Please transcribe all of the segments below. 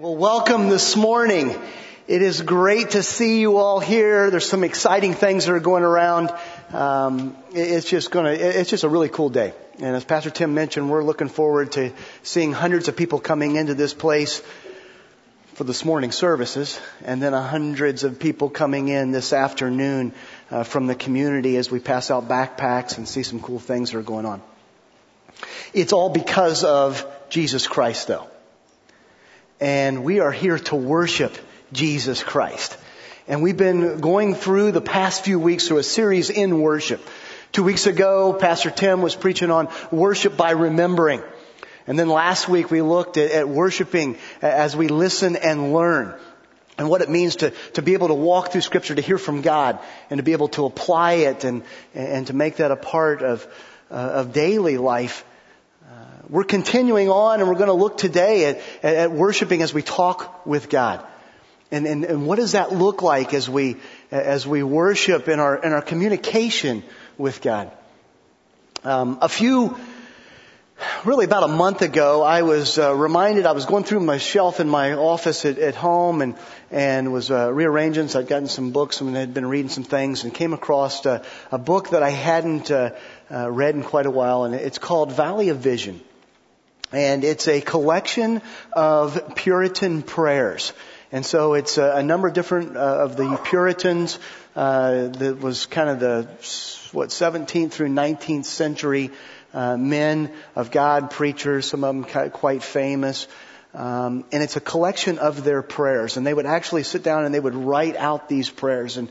Well, welcome this morning. It is great to see you all here. There's some exciting things that are going around. Um, it's just to, it's just a really cool day. And as Pastor Tim mentioned, we're looking forward to seeing hundreds of people coming into this place for this morning services, and then hundreds of people coming in this afternoon uh, from the community as we pass out backpacks and see some cool things that are going on. It's all because of Jesus Christ, though and we are here to worship Jesus Christ. And we've been going through the past few weeks through a series in worship. Two weeks ago, Pastor Tim was preaching on worship by remembering. And then last week we looked at, at worshiping as we listen and learn and what it means to, to be able to walk through scripture, to hear from God and to be able to apply it and, and to make that a part of, uh, of daily life we're continuing on and we're going to look today at, at worshiping as we talk with God. And, and, and what does that look like as we, as we worship in our, in our communication with God? Um, a few, really about a month ago, I was uh, reminded, I was going through my shelf in my office at, at home and, and was uh, rearranging, so I'd gotten some books and had been reading some things and came across a, a book that I hadn't uh, uh, read in quite a while, and it's called Valley of Vision. And it's a collection of Puritan prayers. And so it's a, a number of different uh, of the Puritans uh, that was kind of the what 17th through 19th century uh, men of God, preachers, some of them quite famous. Um, and it's a collection of their prayers, and they would actually sit down and they would write out these prayers. And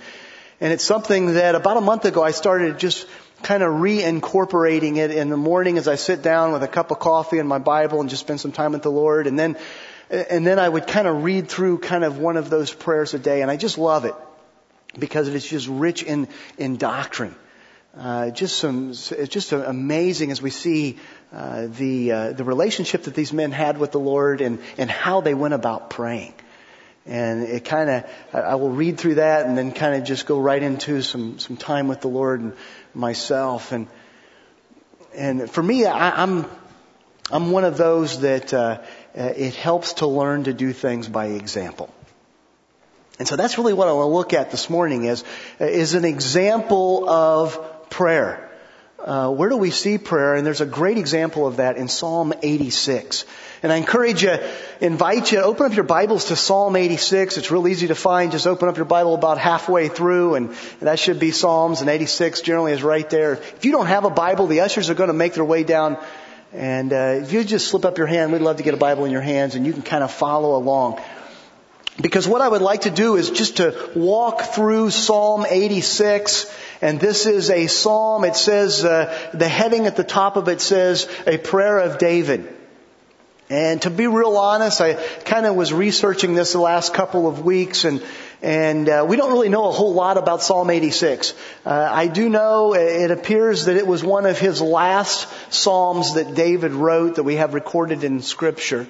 and it's something that about a month ago I started just kind of reincorporating it in the morning as I sit down with a cup of coffee and my Bible and just spend some time with the Lord. And then, and then I would kind of read through kind of one of those prayers a day. And I just love it because it is just rich in, in doctrine. Uh, just some, it's just amazing as we see uh, the uh, the relationship that these men had with the Lord and and how they went about praying. And it kind of, I will read through that and then kind of just go right into some some time with the Lord and myself. And and for me, I, I'm I'm one of those that uh, uh, it helps to learn to do things by example. And so that's really what I want to look at this morning is is an example of prayer. Uh, where do we see prayer? And there's a great example of that in Psalm 86. And I encourage you, invite you, open up your Bibles to Psalm 86. It's real easy to find. Just open up your Bible about halfway through and that should be Psalms and 86 generally is right there. If you don't have a Bible, the ushers are going to make their way down and uh, if you just slip up your hand, we'd love to get a Bible in your hands and you can kind of follow along. Because what I would like to do is just to walk through Psalm 86 and this is a psalm. It says, uh, the heading at the top of it says, a prayer of David. And to be real honest, I kind of was researching this the last couple of weeks and and uh, we don't really know a whole lot about Psalm 86. Uh, I do know it appears that it was one of his last psalms that David wrote that we have recorded in Scripture.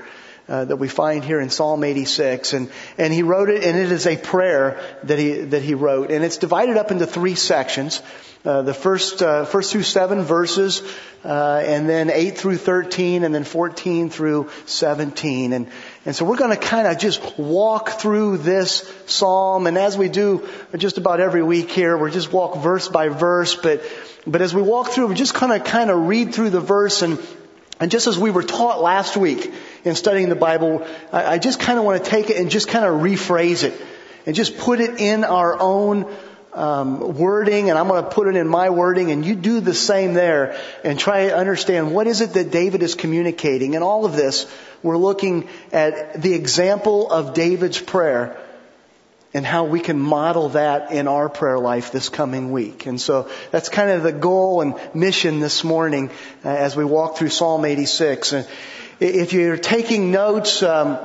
Uh, that we find here in Psalm 86, and and he wrote it, and it is a prayer that he that he wrote, and it's divided up into three sections. Uh, the first uh, first through seven verses, uh, and then eight through thirteen, and then fourteen through seventeen, and and so we're going to kind of just walk through this psalm, and as we do just about every week here, we're just walk verse by verse, but but as we walk through, we're just kind of kind of read through the verse. And. And just as we were taught last week in studying the Bible, I, I just kind of want to take it and just kind of rephrase it and just put it in our own um, wording, and I'm going to put it in my wording, and you do the same there, and try to understand what is it that David is communicating. And all of this, we're looking at the example of David's prayer and how we can model that in our prayer life this coming week. And so that's kind of the goal and mission this morning uh, as we walk through Psalm 86. And if you're taking notes, um,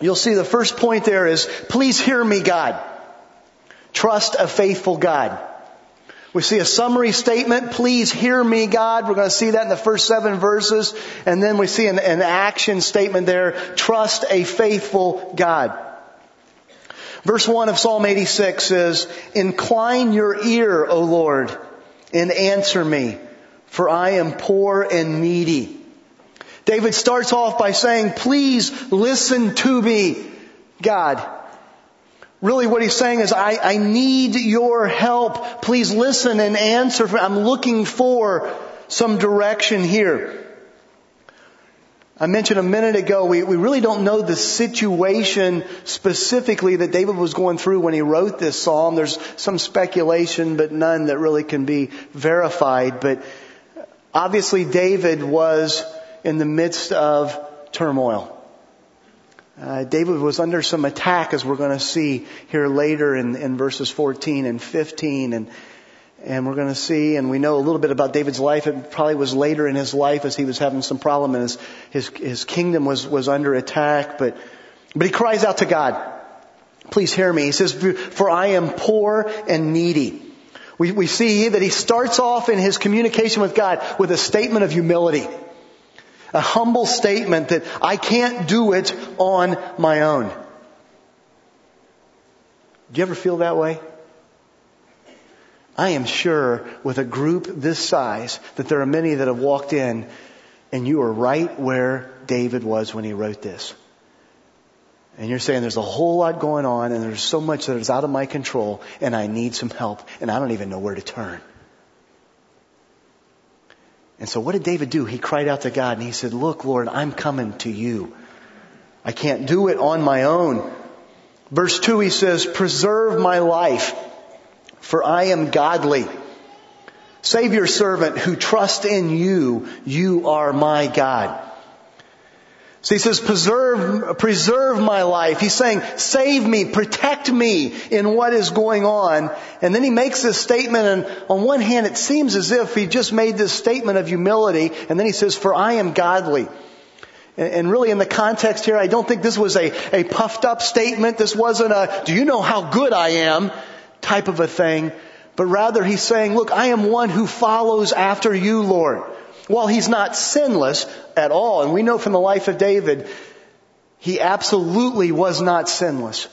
you'll see the first point there is, please hear me, God. Trust a faithful God. We see a summary statement, please hear me, God. We're going to see that in the first seven verses. And then we see an, an action statement there, trust a faithful God. Verse 1 of Psalm 86 says, Incline your ear, O Lord, and answer me, for I am poor and needy. David starts off by saying, please listen to me. God. Really what he's saying is, I, I need your help. Please listen and answer. For, I'm looking for some direction here. I mentioned a minute ago, we, we really don't know the situation specifically that David was going through when he wrote this psalm. There's some speculation, but none that really can be verified. But obviously David was in the midst of turmoil. Uh, David was under some attack, as we're going to see here later in, in verses 14 and 15, and and we're going to see, and we know a little bit about David's life. It probably was later in his life as he was having some problem, and his his, his kingdom was was under attack. But but he cries out to God, "Please hear me." He says, "For I am poor and needy." We we see that he starts off in his communication with God with a statement of humility a humble statement that I can't do it on my own. Do you ever feel that way? I am sure with a group this size that there are many that have walked in and you are right where David was when he wrote this. And you're saying there's a whole lot going on and there's so much that is out of my control and I need some help and I don't even know where to turn. And so what did David do? He cried out to God and he said, look, Lord, I'm coming to you. I can't do it on my own. Verse 2 he says, preserve my life, for I am godly. Save your servant who trusts in you. You are my God. So he says, preserve, preserve my life. He's saying, save me, protect me in what is going on. And then he makes this statement, and on one hand, it seems as if he just made this statement of humility, and then he says, for I am godly. And really in the context here, I don't think this was a, a puffed up statement. This wasn't a, do you know how good I am type of a thing. But rather he's saying, look, I am one who follows after you, Lord. While he's not sinless at all, and we know from the life of David, he absolutely was not sinless.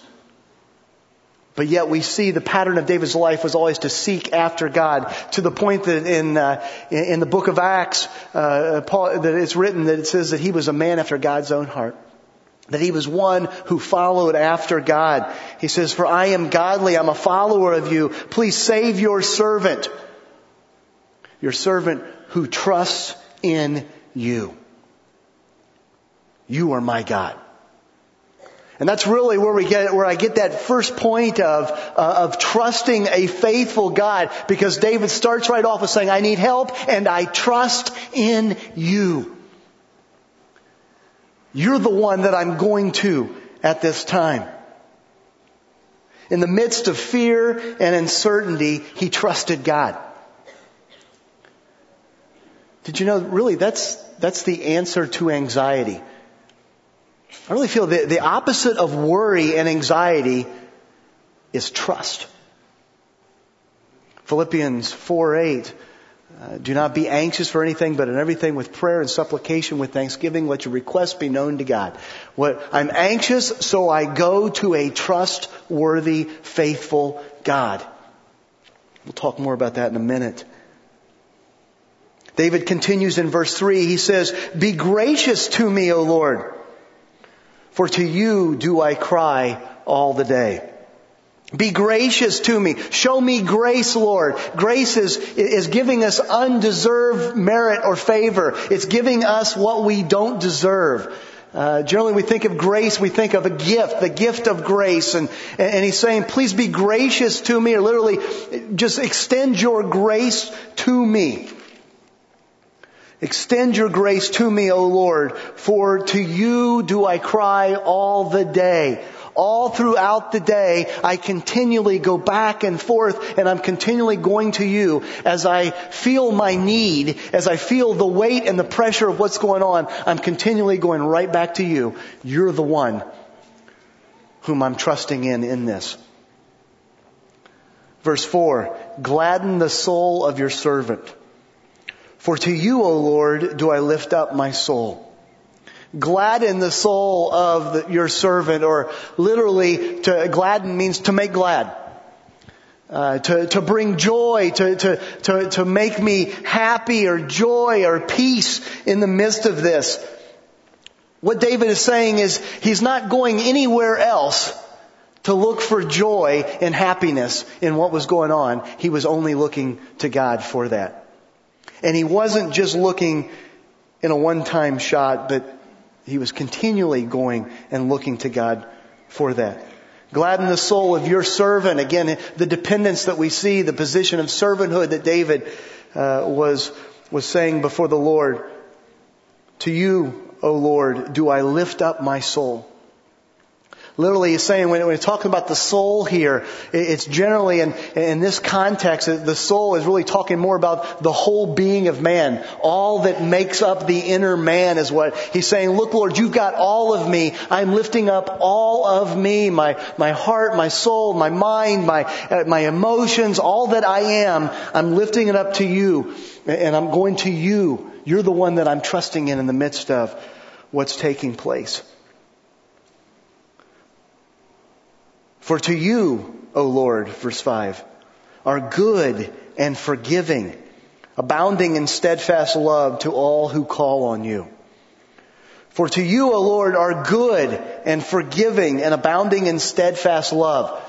But yet we see the pattern of David's life was always to seek after God to the point that in uh, in the book of Acts, uh, Paul, that it's written that it says that he was a man after God's own heart. That he was one who followed after God. He says, for I am godly, I'm a follower of you. Please save your servant. Your servant who trusts in you. You are my God. And that's really where we get, where I get that first point of, uh, of trusting a faithful God because David starts right off with saying, I need help and I trust in you. You're the one that I'm going to at this time. In the midst of fear and uncertainty, he trusted God. Did you know, really, that's, that's the answer to anxiety. I really feel the, the opposite of worry and anxiety is trust. Philippians 4 8. Uh, do not be anxious for anything, but in everything with prayer and supplication with thanksgiving, let your requests be known to God. What, I'm anxious, so I go to a trustworthy, faithful God. We'll talk more about that in a minute. David continues in verse 3. He says, Be gracious to me, O Lord, for to you do I cry all the day. Be gracious to me. Show me grace, Lord. Grace is, is giving us undeserved merit or favor. It's giving us what we don't deserve. Uh, generally, we think of grace, we think of a gift, the gift of grace, and and he's saying, "Please be gracious to me," or literally, just extend your grace to me. Extend your grace to me, O Lord, for to you do I cry all the day. All throughout the day, I continually go back and forth and I'm continually going to you as I feel my need, as I feel the weight and the pressure of what's going on. I'm continually going right back to you. You're the one whom I'm trusting in in this. Verse 4, gladden the soul of your servant. For to you, O Lord, do I lift up my soul. Gladden the soul of the, your servant, or literally, to gladden means to make glad. Uh, to, to bring joy, to, to, to, to make me happy or joy or peace in the midst of this. What David is saying is he's not going anywhere else to look for joy and happiness in what was going on. He was only looking to God for that. And he wasn't just looking in a one-time shot, but he was continually going and looking to God for that. Gladden the soul of your servant. Again, the dependence that we see, the position of servanthood that David uh, was was saying before the Lord. To you, O Lord, do I lift up my soul. Literally, he's saying when, we're talking about the soul here, it's generally in, in this context, the soul is really talking more about the whole being of man. All that makes up the inner man is what he's saying. Look, Lord, you've got all of me. I'm lifting up all of me, my, my heart, my soul, my mind, my, uh, my emotions, all that I am. I'm lifting it up to you and I'm going to you. You're the one that I'm trusting in in the midst of what's taking place. For to you, O Lord, verse 5, are good and forgiving, abounding in steadfast love to all who call on you. For to you, O Lord, are good and forgiving and abounding in steadfast love.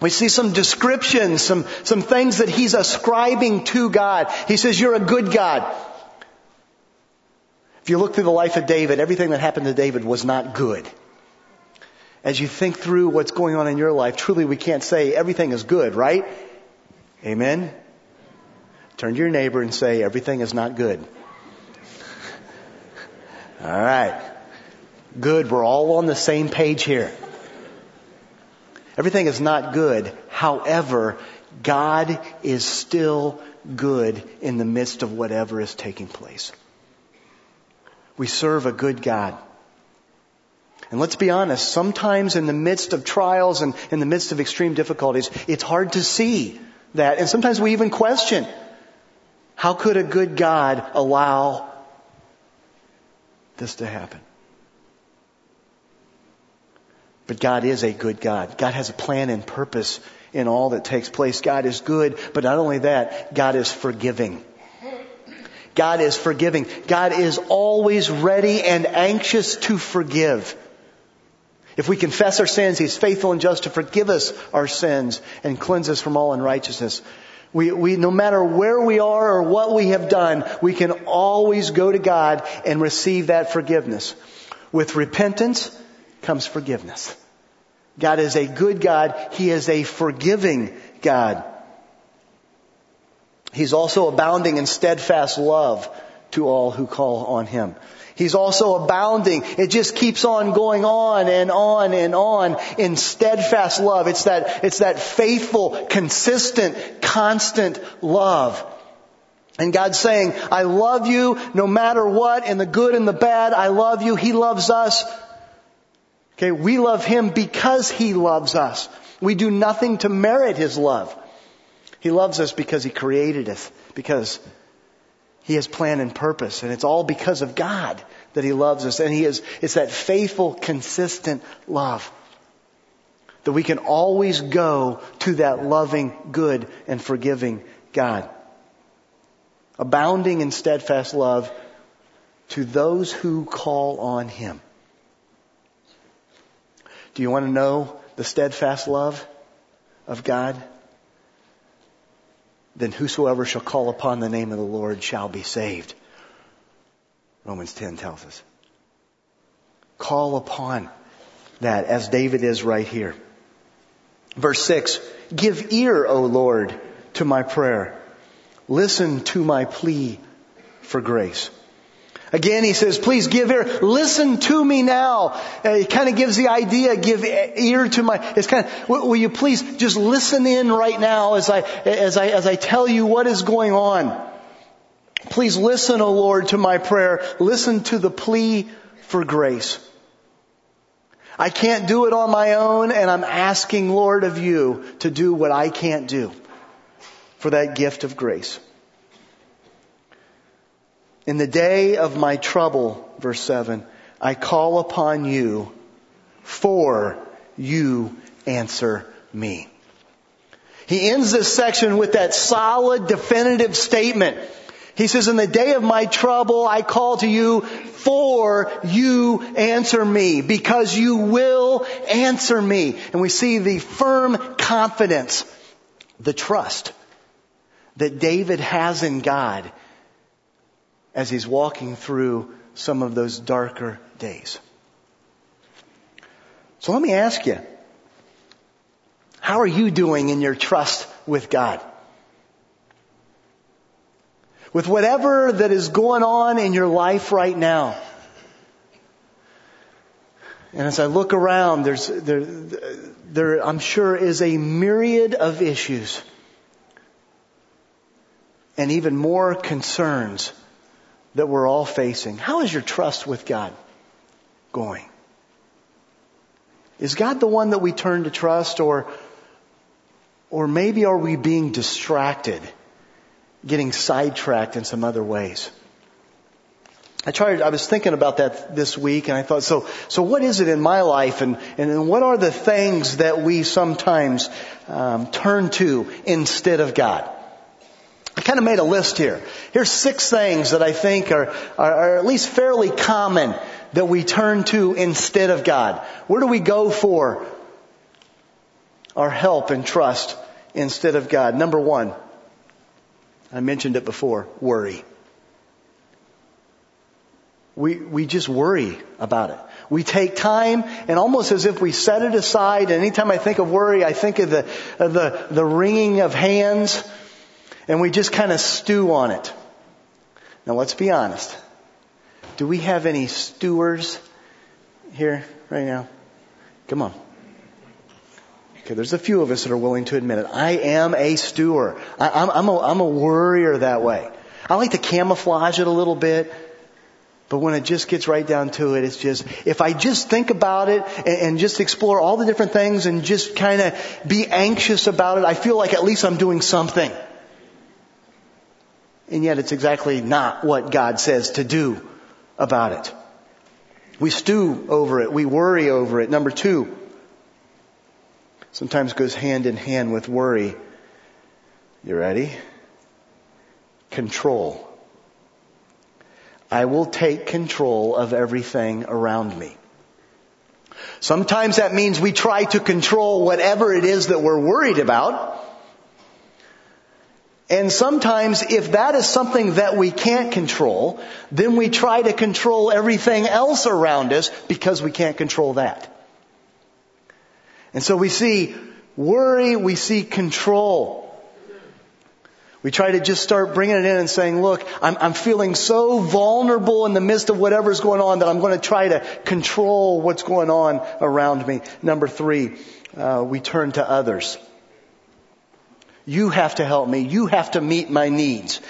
We see some descriptions, some, some things that he's ascribing to God. He says, you're a good God. If you look through the life of David, everything that happened to David was not good as you think through what's going on in your life, truly we can't say everything is good, right? Amen? Turn to your neighbor and say, everything is not good. All right. Good. We're all on the same page here. Everything is not good. However, God is still good in the midst of whatever is taking place. We serve a good God. And let's be honest, sometimes in the midst of trials and in the midst of extreme difficulties, it's hard to see that. And sometimes we even question, how could a good God allow this to happen? But God is a good God. God has a plan and purpose in all that takes place. God is good, but not only that, God is forgiving. God is forgiving. God is always ready and anxious to forgive. If we confess our sins, He is faithful and just to forgive us our sins and cleanse us from all unrighteousness. We, we, no matter where we are or what we have done, we can always go to God and receive that forgiveness. With repentance comes forgiveness. God is a good God. He is a forgiving God. He's also abounding in steadfast love to all who call on Him. He's also abounding. It just keeps on going on and on and on in steadfast love. It's that, it's that faithful, consistent, constant love. And God's saying, I love you no matter what, in the good and the bad, I love you. He loves us. Okay, we love Him because He loves us. We do nothing to merit His love. He loves us because He created us, because he has plan and purpose, and it's all because of God that He loves us. And He is, it's that faithful, consistent love that we can always go to that loving, good, and forgiving God. Abounding in steadfast love to those who call on Him. Do you want to know the steadfast love of God? Then whosoever shall call upon the name of the Lord shall be saved. Romans 10 tells us. Call upon that as David is right here. Verse 6, give ear, O Lord, to my prayer. Listen to my plea for grace. Again, he says, please give ear. Listen to me now. Uh, he kind of gives the idea, give ear to my, it's kind of, will you please just listen in right now as I, as I, as I tell you what is going on. Please listen, O Lord, to my prayer. Listen to the plea for grace. I can't do it on my own and I'm asking, Lord, of you to do what I can't do for that gift of grace. In the day of my trouble, verse 7, I call upon you, for you answer me. He ends this section with that solid, definitive statement. He says, in the day of my trouble, I call to you for you answer me because you will answer me. And we see the firm confidence, the trust that David has in God as he's walking through some of those darker days. So let me ask you, how are you doing in your trust with God? With whatever that is going on in your life right now. And as I look around, there's, there, there, I'm sure is a myriad of issues and even more concerns that we're all facing. How is your trust with God going? Is God the one that we turn to trust or, or maybe are we being distracted, getting sidetracked in some other ways? I tried, I was thinking about that this week and I thought, so, so what is it in my life and, and what are the things that we sometimes um, turn to instead of God? I kind of made a list here. Here's six things that I think are, are, are, at least fairly common that we turn to instead of God. Where do we go for our help and trust instead of God? Number one, I mentioned it before, worry. We, we just worry about it. We take time and almost as if we set it aside. And anytime I think of worry, I think of the, of the, the wringing of hands and we just kind of stew on it. Now let's be honest. Do we have any stewers here right now? Come on. Okay, there's a few of us that are willing to admit it. I am a stewer. I, am a, I'm a worrier that way. I like to camouflage it a little bit. But when it just gets right down to it, it's just, if I just think about it and, and just explore all the different things and just kind of be anxious about it, I feel like at least I'm doing something. And yet it's exactly not what God says to do about it. We stew over it. We worry over it. Number two, sometimes goes hand in hand with worry. You ready? Control. I will take control of everything around me. Sometimes that means we try to control whatever it is that we're worried about. And sometimes if that is something that we can't control, then we try to control everything else around us because we can't control that. And so we see worry, we see control. We try to just start bringing it in and saying, look, I'm, I'm feeling so vulnerable in the midst of whatever's going on that I'm going to try to control what's going on around me. Number three, uh, we turn to others. You have to help me. You have to meet my needs.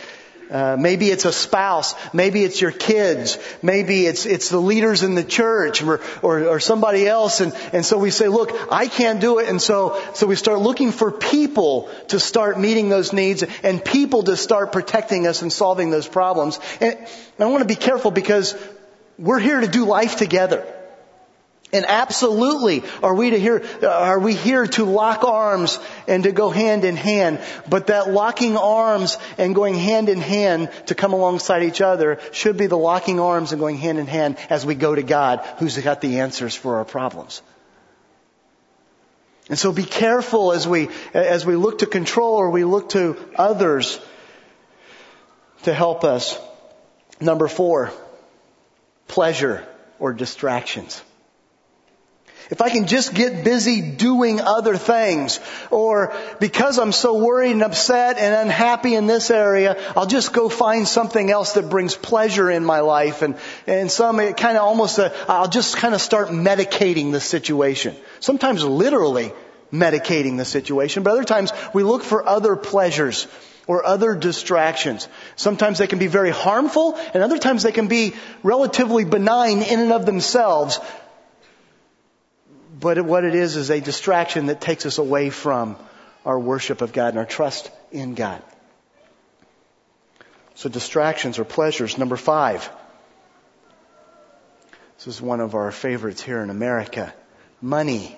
Uh, maybe it's a spouse. Maybe it's your kids. Maybe it's it's the leaders in the church or, or or, somebody else. And and so we say, look, I can't do it. And so so we start looking for people to start meeting those needs and people to start protecting us and solving those problems. And I want to be careful because we're here to do life together. And absolutely are we to hear, are we here to lock arms and to go hand in hand. But that locking arms and going hand in hand to come alongside each other should be the locking arms and going hand in hand as we go to God who's got the answers for our problems. And so be careful as we, as we look to control or we look to others to help us. Number four, pleasure or distractions. If I can just get busy doing other things, or because I'm so worried and upset and unhappy in this area, I'll just go find something else that brings pleasure in my life. And, and some, it kind of almost, uh, I'll just kind of start medicating the situation. Sometimes literally medicating the situation, but other times we look for other pleasures or other distractions. Sometimes they can be very harmful and other times they can be relatively benign in and of themselves, but what it is is a distraction that takes us away from our worship of God and our trust in God. So distractions or pleasures. Number five. This is one of our favorites here in America. Money.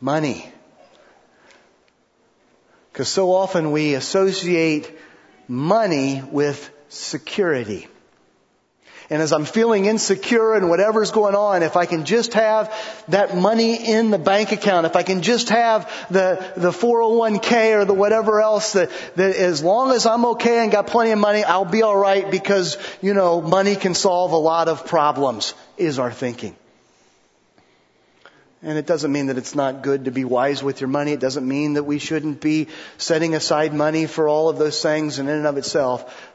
Money. Because so often we associate money with security. And as I'm feeling insecure and whatever's going on, if I can just have that money in the bank account, if I can just have the, the 401k or the whatever else that, that as long as I'm okay and got plenty of money, I'll be alright because, you know, money can solve a lot of problems, is our thinking. And it doesn't mean that it's not good to be wise with your money. It doesn't mean that we shouldn't be setting aside money for all of those things and in and of itself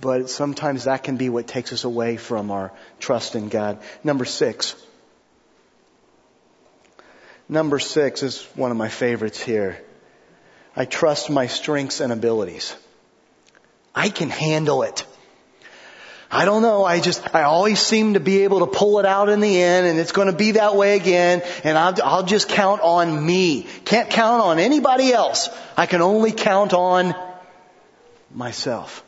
but sometimes that can be what takes us away from our trust in God. Number six. Number six is one of my favorites here. I trust my strengths and abilities. I can handle it. I don't know. I just, I always seem to be able to pull it out in the end and it's going to be that way again and I'll, I'll just count on me. Can't count on anybody else. I can only count on myself.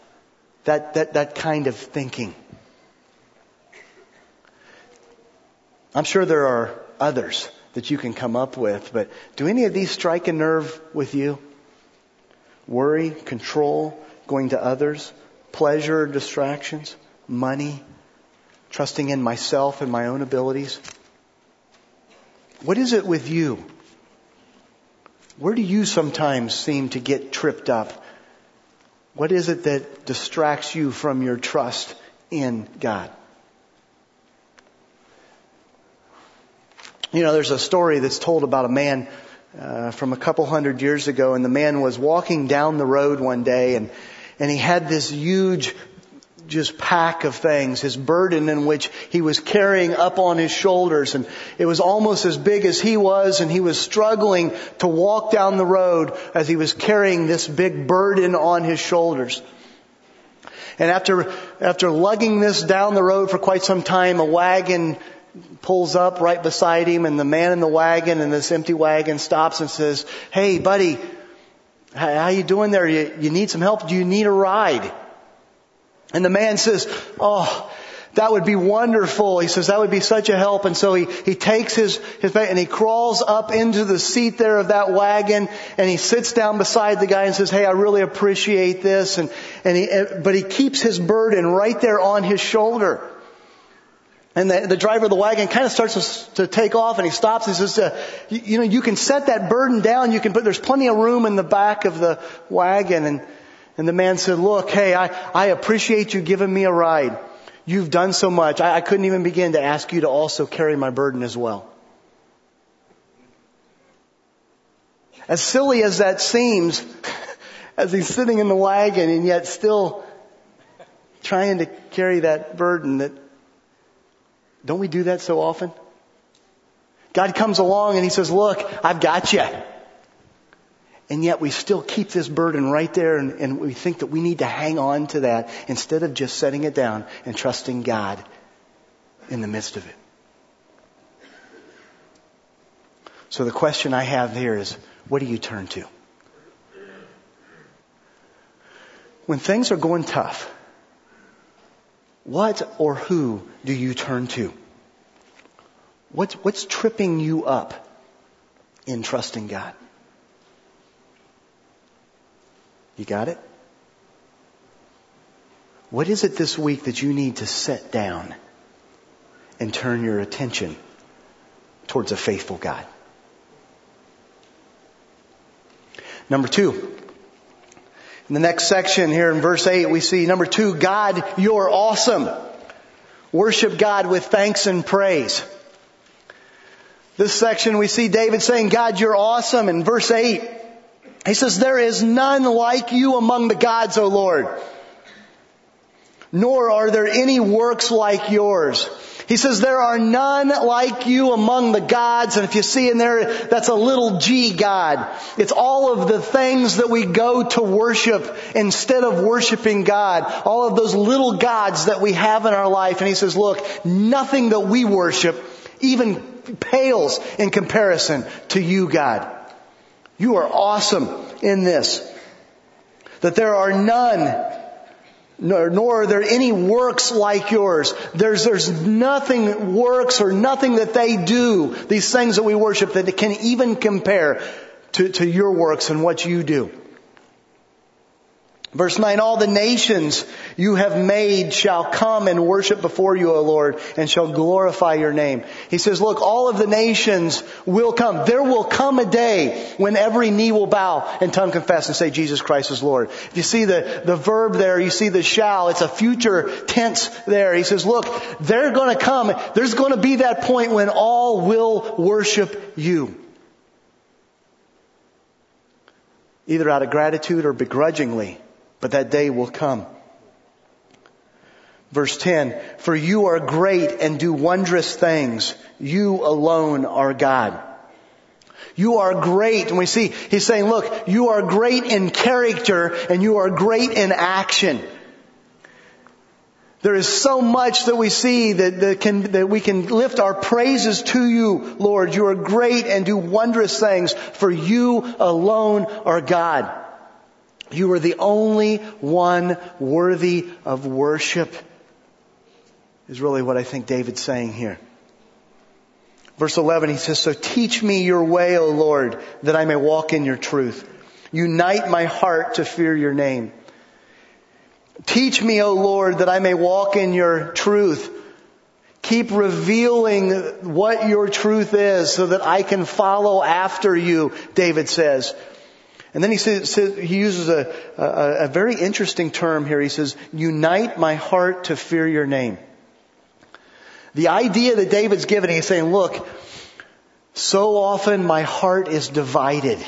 That, that, that kind of thinking. I'm sure there are others that you can come up with, but do any of these strike a nerve with you? Worry, control, going to others, pleasure, distractions, money, trusting in myself and my own abilities? What is it with you? Where do you sometimes seem to get tripped up what is it that distracts you from your trust in God? You know, there's a story that's told about a man uh, from a couple hundred years ago, and the man was walking down the road one day, and and he had this huge just pack of things, his burden in which he was carrying up on his shoulders and it was almost as big as he was and he was struggling to walk down the road as he was carrying this big burden on his shoulders. And after, after lugging this down the road for quite some time, a wagon pulls up right beside him and the man in the wagon and this empty wagon stops and says, Hey buddy, how you doing there? You, you need some help? Do you need a ride? And the man says, Oh, that would be wonderful. He says that would be such a help. And so he, he takes his, his and he crawls up into the seat there of that wagon and he sits down beside the guy and says, Hey, I really appreciate this. And, and he, but he keeps his burden right there on his shoulder. And the, the driver of the wagon kind of starts to, to take off and he stops and says, uh, you, you know, you can set that burden down. You can put, there's plenty of room in the back of the wagon. And, and the man said, look, hey, I, I appreciate you giving me a ride. You've done so much. I, I couldn't even begin to ask you to also carry my burden as well. As silly as that seems, as he's sitting in the wagon and yet still trying to carry that burden that, don't we do that so often? God comes along and he says, look, I've got you. And yet we still keep this burden right there and, and, we think that we need to hang on to that instead of just setting it down and trusting God in the midst of it. So the question I have here is, what do you turn to? When things are going tough, what or who do you turn to? What's, what's tripping you up in trusting God? You got it? What is it this week that you need to set down and turn your attention towards a faithful God? Number two. In the next section here in verse 8, we see number two, God, you're awesome. Worship God with thanks and praise. This section we see David saying, God, you're awesome. In verse 8, he says, there is none like you among the gods, O Lord. Nor are there any works like yours. He says, there are none like you among the gods. And if you see in there, that's a little g God. It's all of the things that we go to worship instead of worshiping God. All of those little gods that we have in our life. And he says, look, nothing that we worship even pales in comparison to you, God. You are awesome in this. That there are none, nor, nor are there any works like yours. There's, there's nothing works or nothing that they do, these things that we worship, that can even compare to, to your works and what you do. Verse 9, all the nations you have made shall come and worship before you, O Lord, and shall glorify your name. He says, look, all of the nations will come. There will come a day when every knee will bow and tongue confess and say Jesus Christ is Lord. If you see the, the verb there, you see the shall, it's a future tense there. He says, look, they're gonna come. There's gonna be that point when all will worship you. Either out of gratitude or begrudgingly but that day will come. Verse 10, for you are great and do wondrous things. You alone are God. You are great. And we see, he's saying, look, you are great in character and you are great in action. There is so much that we see that, that, can, that we can lift our praises to you, Lord. You are great and do wondrous things, for you alone are God. You are the only one worthy of worship, is really what I think David's saying here. Verse 11, he says, So teach me your way, O Lord, that I may walk in your truth. Unite my heart to fear your name. Teach me, O Lord, that I may walk in your truth. Keep revealing what your truth is so that I can follow after you, David says. And then he says, he uses a, a, a very interesting term here. He says, unite my heart to fear your name. The idea that David's giving, he's saying, look, so often my heart is divided.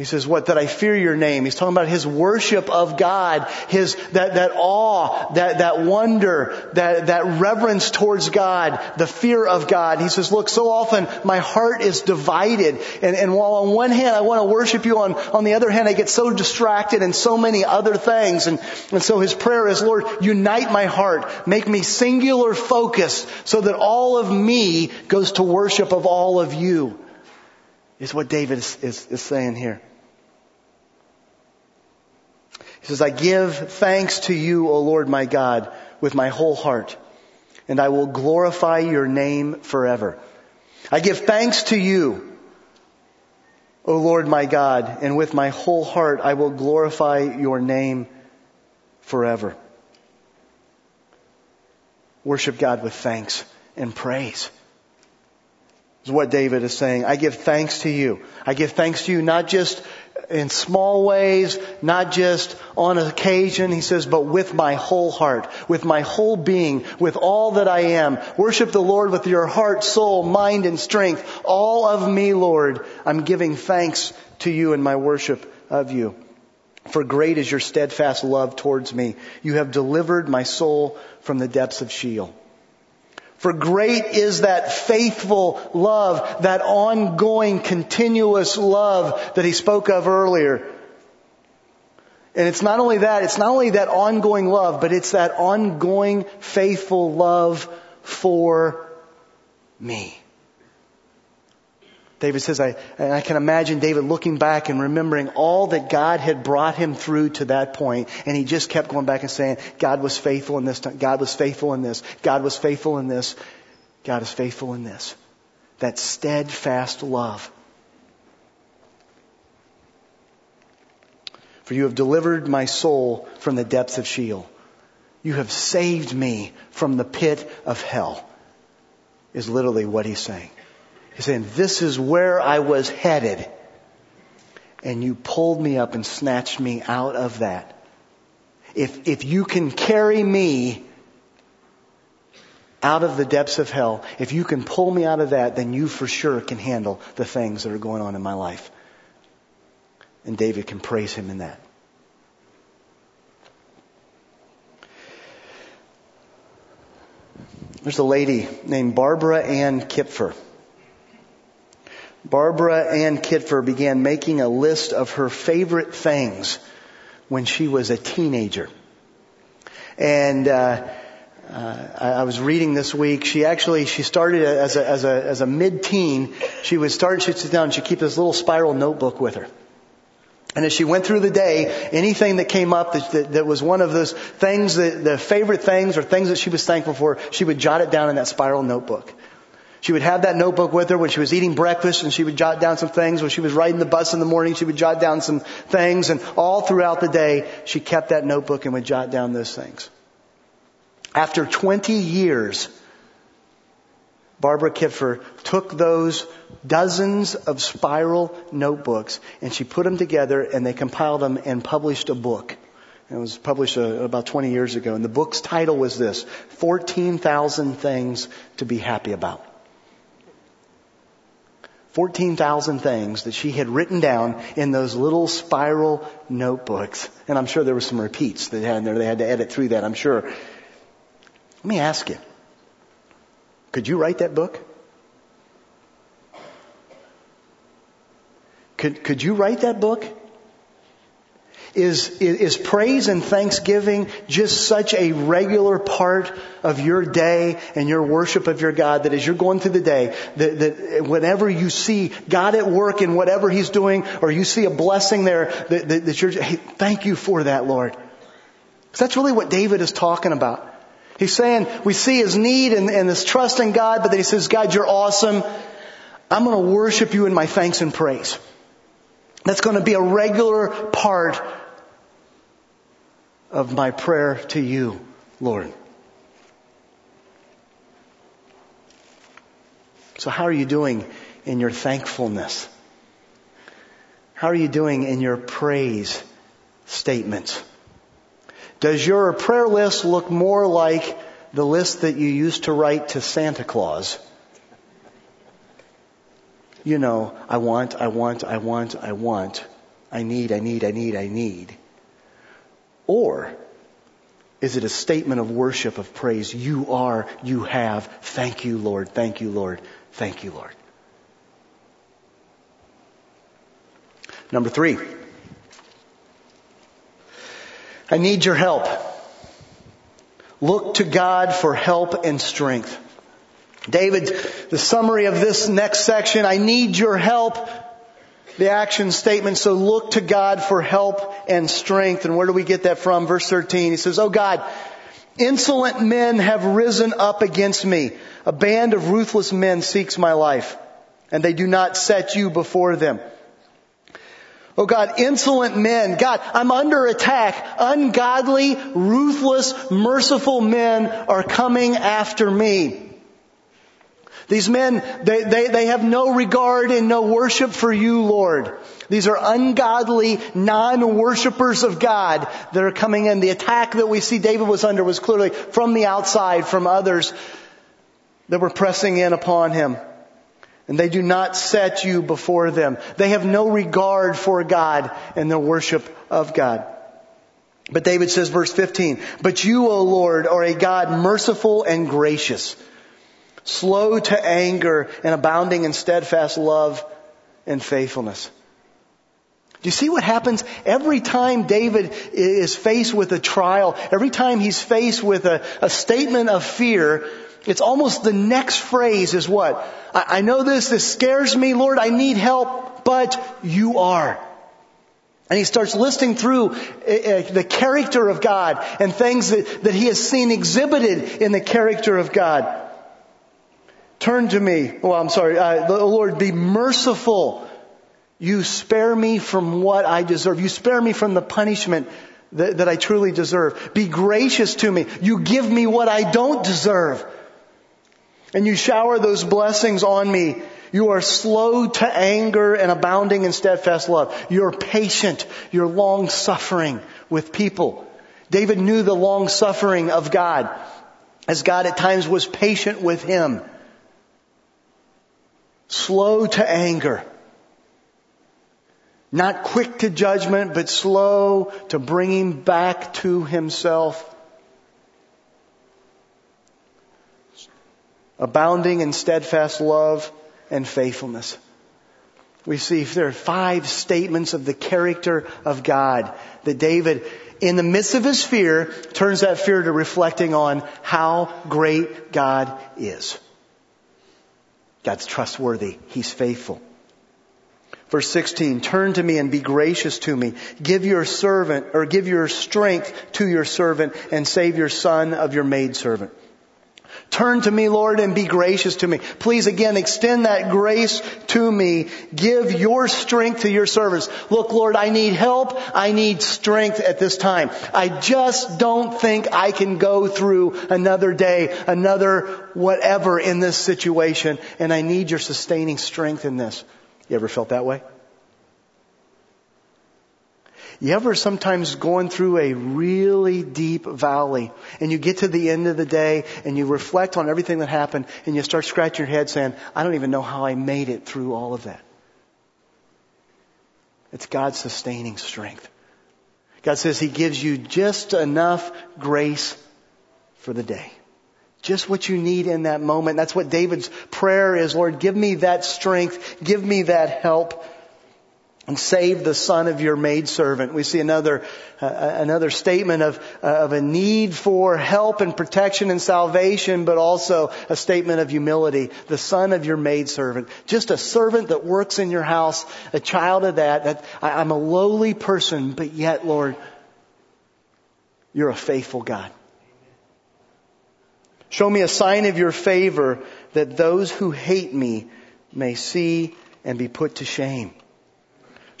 He says, what, that I fear your name. He's talking about his worship of God, his, that, that awe, that, that wonder, that, that reverence towards God, the fear of God. He says, look, so often my heart is divided. And, and while on one hand I want to worship you, on, on the other hand I get so distracted in so many other things. And, and so his prayer is, Lord, unite my heart. Make me singular focused so that all of me goes to worship of all of you. Is what David is, is, is saying here. He says, I give thanks to you, O Lord my God, with my whole heart, and I will glorify your name forever. I give thanks to you, O Lord my God, and with my whole heart I will glorify your name forever. Worship God with thanks and praise. Is what David is saying. I give thanks to you. I give thanks to you not just in small ways, not just on occasion, he says, but with my whole heart, with my whole being, with all that I am. Worship the Lord with your heart, soul, mind, and strength. All of me, Lord, I'm giving thanks to you in my worship of you. For great is your steadfast love towards me. You have delivered my soul from the depths of Sheol. For great is that faithful love, that ongoing, continuous love that he spoke of earlier. And it's not only that, it's not only that ongoing love, but it's that ongoing, faithful love for me. David says, I, and I can imagine David looking back and remembering all that God had brought him through to that point, and he just kept going back and saying, God was faithful in this, God was faithful in this, God was faithful in this, God is faithful in this. That steadfast love. For you have delivered my soul from the depths of Sheol. You have saved me from the pit of hell, is literally what he's saying. He's saying, this is where I was headed. And you pulled me up and snatched me out of that. If, if you can carry me out of the depths of hell, if you can pull me out of that, then you for sure can handle the things that are going on in my life. And David can praise him in that. There's a lady named Barbara Ann Kipfer. Barbara Ann Kipfer began making a list of her favorite things when she was a teenager. And uh, uh, I was reading this week. She actually she started as a as a as a mid-teen. She would start. She'd sit down. She'd keep this little spiral notebook with her. And as she went through the day, anything that came up that, that, that, was one of those things that the favorite things or things that she was thankful for, she would jot it down in that spiral notebook. She would have that notebook with her when she was eating breakfast and she would jot down some things. When she was riding the bus in the morning, she would jot down some things. And all throughout the day, she kept that notebook and would jot down those things. After 20 years, Barbara Kipfer took those dozens of spiral notebooks and she put them together and they compiled them and published a book. It was published uh, about 20 years ago. And the book's title was this 14,000 Things to Be Happy About. 14,000 things that she had written down in those little spiral notebooks. And I'm sure there were some repeats that had there. They had to edit through that, I'm sure. Let me ask you. Could you write that book? Could, could you write that book? Is, is praise and thanksgiving just such a regular part of your day and your worship of your God that as you're going through the day, that, that whenever you see God at work in whatever He's doing, or you see a blessing there, that, that, that you're, hey, thank you for that, Lord. Because that's really what David is talking about. He's saying we see his need and, and his trust in God, but then he says, God, you're awesome. I'm going to worship you in my thanks and praise. That's going to be a regular part of my prayer to you, Lord. So how are you doing in your thankfulness? How are you doing in your praise statements? Does your prayer list look more like the list that you used to write to Santa Claus? You know, I want, I want, I want, I want, I need, I need, I need, I need. Or is it a statement of worship, of praise? You are, you have. Thank you, Lord. Thank you, Lord. Thank you, Lord. Number three. I need your help. Look to God for help and strength. David, the summary of this next section, I need your help the action statement, so look to God for help and strength. And where do we get that from? Verse 13, he says, Oh God, insolent men have risen up against me. A band of ruthless men seeks my life, and they do not set you before them. Oh God, insolent men. God, I'm under attack. Ungodly, ruthless, merciful men are coming after me. These men, they, they, they have no regard and no worship for you, Lord. These are ungodly, non-worshippers of God that are coming in. The attack that we see David was under was clearly from the outside, from others that were pressing in upon him. And they do not set you before them. They have no regard for God and their worship of God. But David says, verse 15, But you, O Lord, are a God merciful and gracious slow to anger, and abounding in steadfast love and faithfulness. Do you see what happens every time David is faced with a trial, every time he's faced with a, a statement of fear, it's almost the next phrase is what? I, I know this, this scares me, Lord, I need help, but you are. And he starts listing through uh, uh, the character of God and things that, that he has seen exhibited in the character of God. Turn to me. Well, I'm sorry. Uh, Lord, be merciful. You spare me from what I deserve. You spare me from the punishment that, that I truly deserve. Be gracious to me. You give me what I don't deserve. And you shower those blessings on me. You are slow to anger and abounding in steadfast love. You're patient. You're long suffering with people. David knew the long suffering of God as God at times was patient with him slow to anger. Not quick to judgment, but slow to bring him back to himself. Abounding in steadfast love and faithfulness. We see there are five statements of the character of God that David, in the midst of his fear, turns that fear to reflecting on how great God is. God's trustworthy. He's faithful. Verse 16, turn to me and be gracious to me. Give your servant, or give your strength to your servant and save your son of your maidservant. Turn to me, Lord, and be gracious to me. Please again, extend that grace to me. Give your strength to your servants. Look, Lord, I need help. I need strength at this time. I just don't think I can go through another day, another whatever in this situation, and I need your sustaining strength in this. You ever felt that way? You ever sometimes going through a really deep valley and you get to the end of the day and you reflect on everything that happened and you start scratching your head saying, I don't even know how I made it through all of that. It's God's sustaining strength. God says He gives you just enough grace for the day. Just what you need in that moment. That's what David's prayer is. Lord, give me that strength. Give me that help and save the son of your maidservant. We see another uh, another statement of uh, of a need for help and protection and salvation, but also a statement of humility. The son of your maidservant, just a servant that works in your house, a child of that. That I, I'm a lowly person, but yet, Lord, you're a faithful God. Show me a sign of your favor that those who hate me may see and be put to shame.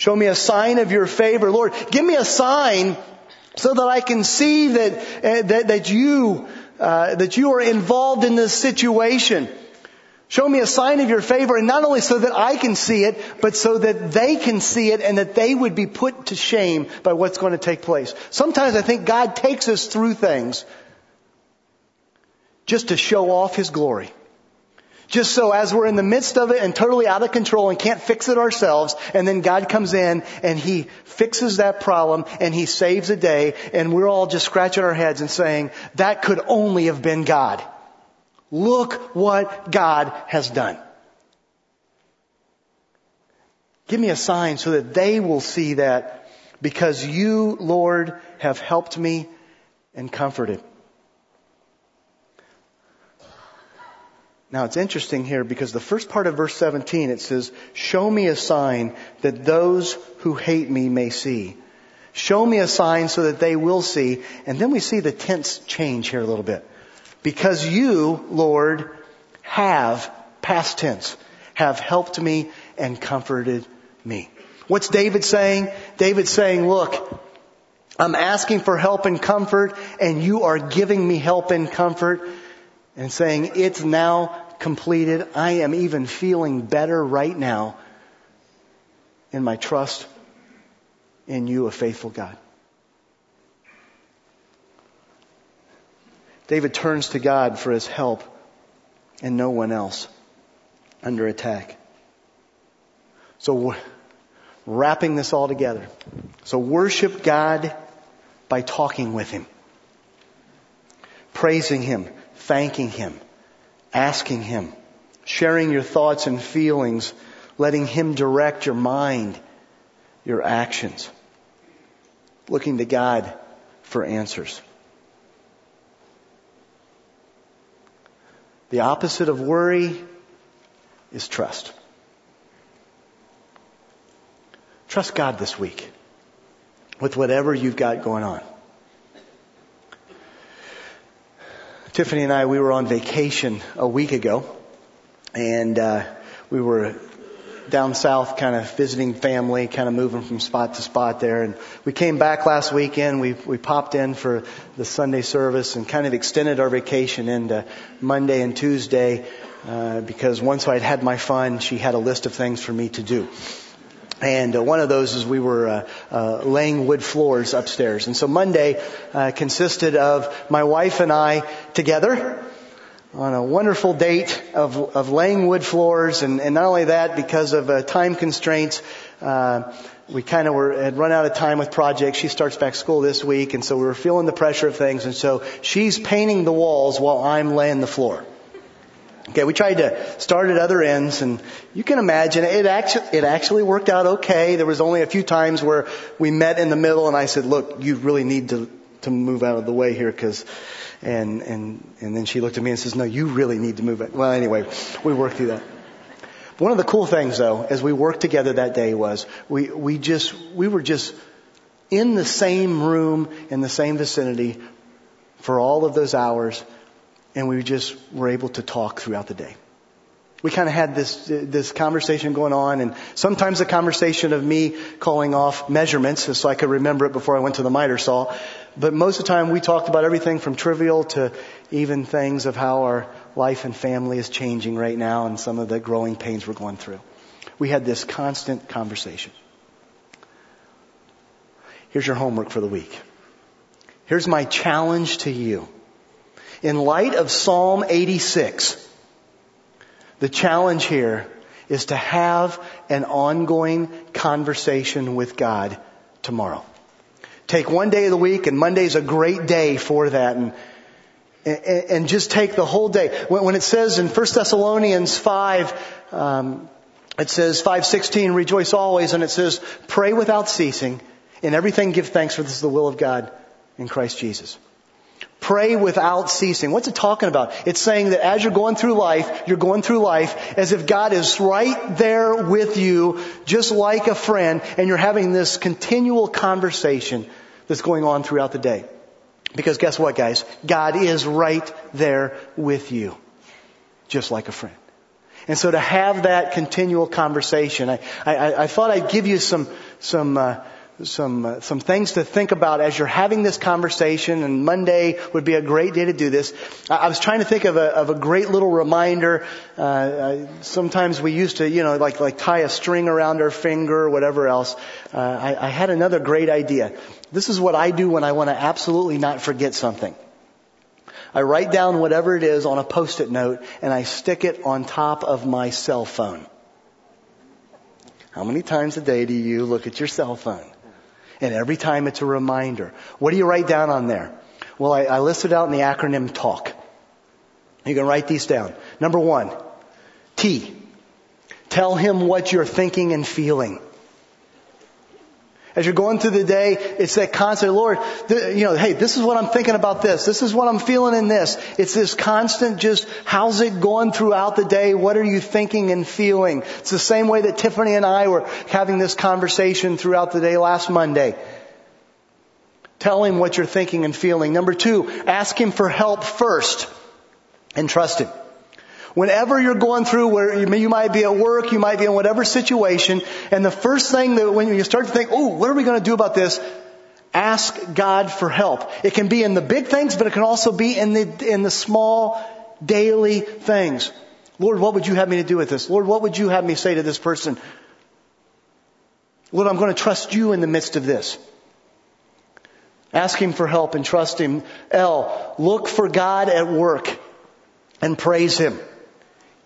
Show me a sign of your favor. Lord, give me a sign so that I can see that, uh, that, that you, uh, that you are involved in this situation. Show me a sign of your favor and not only so that I can see it, but so that they can see it and that they would be put to shame by what's going to take place. Sometimes I think God takes us through things just to show off His glory. Just so as we're in the midst of it and totally out of control and can't fix it ourselves, and then God comes in and He fixes that problem and He saves a day, and we're all just scratching our heads and saying, that could only have been God. Look what God has done. Give me a sign so that they will see that because you, Lord, have helped me and comforted. Now it's interesting here because the first part of verse 17 it says, show me a sign that those who hate me may see. Show me a sign so that they will see. And then we see the tense change here a little bit. Because you, Lord, have, past tense, have helped me and comforted me. What's David saying? David's saying, look, I'm asking for help and comfort and you are giving me help and comfort and saying, it's now completed. I am even feeling better right now in my trust in you, a faithful God. David turns to God for his help and no one else under attack. So, wrapping this all together. So, worship God by talking with Him, praising Him, thanking Him, asking Him, sharing your thoughts and feelings, letting Him direct your mind, your actions, looking to God for answers. The opposite of worry is trust. Trust God this week with whatever you've got going on. Tiffany and I, we were on vacation a week ago, and uh, we were down south, kind of visiting family, kind of moving from spot to spot there. And we came back last weekend. We we popped in for the Sunday service and kind of extended our vacation into Monday and Tuesday uh, because once I'd had my fun, she had a list of things for me to do. And uh, one of those is we were uh, uh, laying wood floors upstairs. And so Monday uh, consisted of my wife and I together on a wonderful date of, of laying wood floors. And, and not only that, because of uh, time constraints, uh, we kind of were had run out of time with projects. She starts back school this week, and so we were feeling the pressure of things. And so she's painting the walls while I'm laying the floor. Okay, we tried to start at other ends and you can imagine it actually, it actually worked out okay. There was only a few times where we met in the middle and I said, look, you really need to, to move out of the way here because, and, and, and then she looked at me and says, no, you really need to move it. Well, anyway, we worked through that. But one of the cool things though, as we worked together that day was we, we just, we were just in the same room, in the same vicinity for all of those hours and we just were able to talk throughout the day. We kind of had this, this conversation going on and sometimes a conversation of me calling off measurements so I could remember it before I went to the miter saw. But most of the time we talked about everything from trivial to even things of how our life and family is changing right now and some of the growing pains we're going through. We had this constant conversation. Here's your homework for the week. Here's my challenge to you. In light of Psalm 86, the challenge here is to have an ongoing conversation with God tomorrow. Take one day of the week and Monday's a great day for that and, and, just take the whole day. When, it says in 1 Thessalonians 5, um, it says 516, rejoice always, and it says pray without ceasing. In everything give thanks for this is the will of God in Christ Jesus. Pray without ceasing. What's it talking about? It's saying that as you're going through life, you're going through life as if God is right there with you, just like a friend, and you're having this continual conversation that's going on throughout the day. Because guess what, guys? God is right there with you, just like a friend. And so to have that continual conversation, I, I, I thought I'd give you some, some, uh, some uh, some things to think about as you're having this conversation. And Monday would be a great day to do this. I, I was trying to think of a of a great little reminder. Uh, I, sometimes we used to, you know, like like tie a string around our finger or whatever else. Uh, I, I had another great idea. This is what I do when I want to absolutely not forget something. I write down whatever it is on a post-it note and I stick it on top of my cell phone. How many times a day do you look at your cell phone? And every time it's a reminder. What do you write down on there? Well, I, I listed out in the acronym TALK. You can write these down. Number one, T. Tell him what you're thinking and feeling. As you're going through the day, it's that constant, Lord, th- you know, hey, this is what I'm thinking about this. This is what I'm feeling in this. It's this constant just, how's it going throughout the day? What are you thinking and feeling? It's the same way that Tiffany and I were having this conversation throughout the day last Monday. Tell him what you're thinking and feeling. Number two, ask him for help first and trust him. Whenever you're going through where you might be at work, you might be in whatever situation, and the first thing that when you start to think, oh, what are we going to do about this? Ask God for help. It can be in the big things, but it can also be in the, in the small daily things. Lord, what would you have me to do with this? Lord, what would you have me say to this person? Lord, I'm going to trust you in the midst of this. Ask Him for help and trust Him. L, look for God at work and praise Him.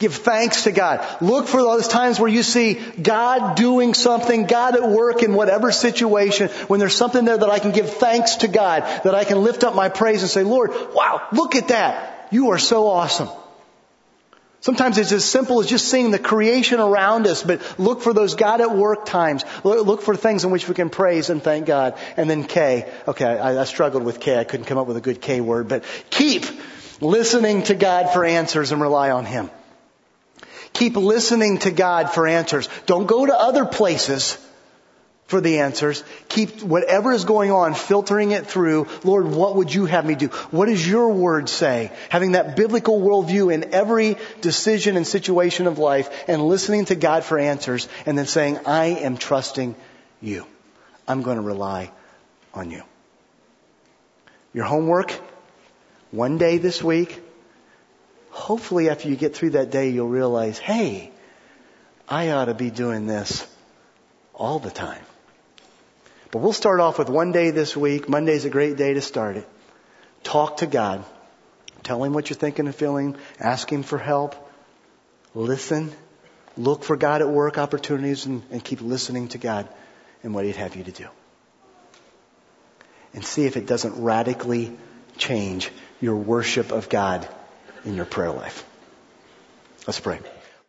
Give thanks to God. Look for those times where you see God doing something, God at work in whatever situation, when there's something there that I can give thanks to God, that I can lift up my praise and say, Lord, wow, look at that. You are so awesome. Sometimes it's as simple as just seeing the creation around us, but look for those God at work times. Look for things in which we can praise and thank God. And then K. Okay, I, I struggled with K. I couldn't come up with a good K word, but keep listening to God for answers and rely on Him. Keep listening to God for answers. Don't go to other places for the answers. Keep whatever is going on, filtering it through. Lord, what would you have me do? What does your word say? Having that biblical worldview in every decision and situation of life and listening to God for answers and then saying, I am trusting you. I'm going to rely on you. Your homework, one day this week, hopefully after you get through that day, you'll realize, hey, I ought to be doing this all the time. But we'll start off with one day this week. Monday's a great day to start it. Talk to God. Tell Him what you're thinking and feeling. Ask Him for help. Listen. Look for God at work opportunities and, and keep listening to God and what He'd have you to do. And see if it doesn't radically change your worship of God in your prayer life. Let's pray.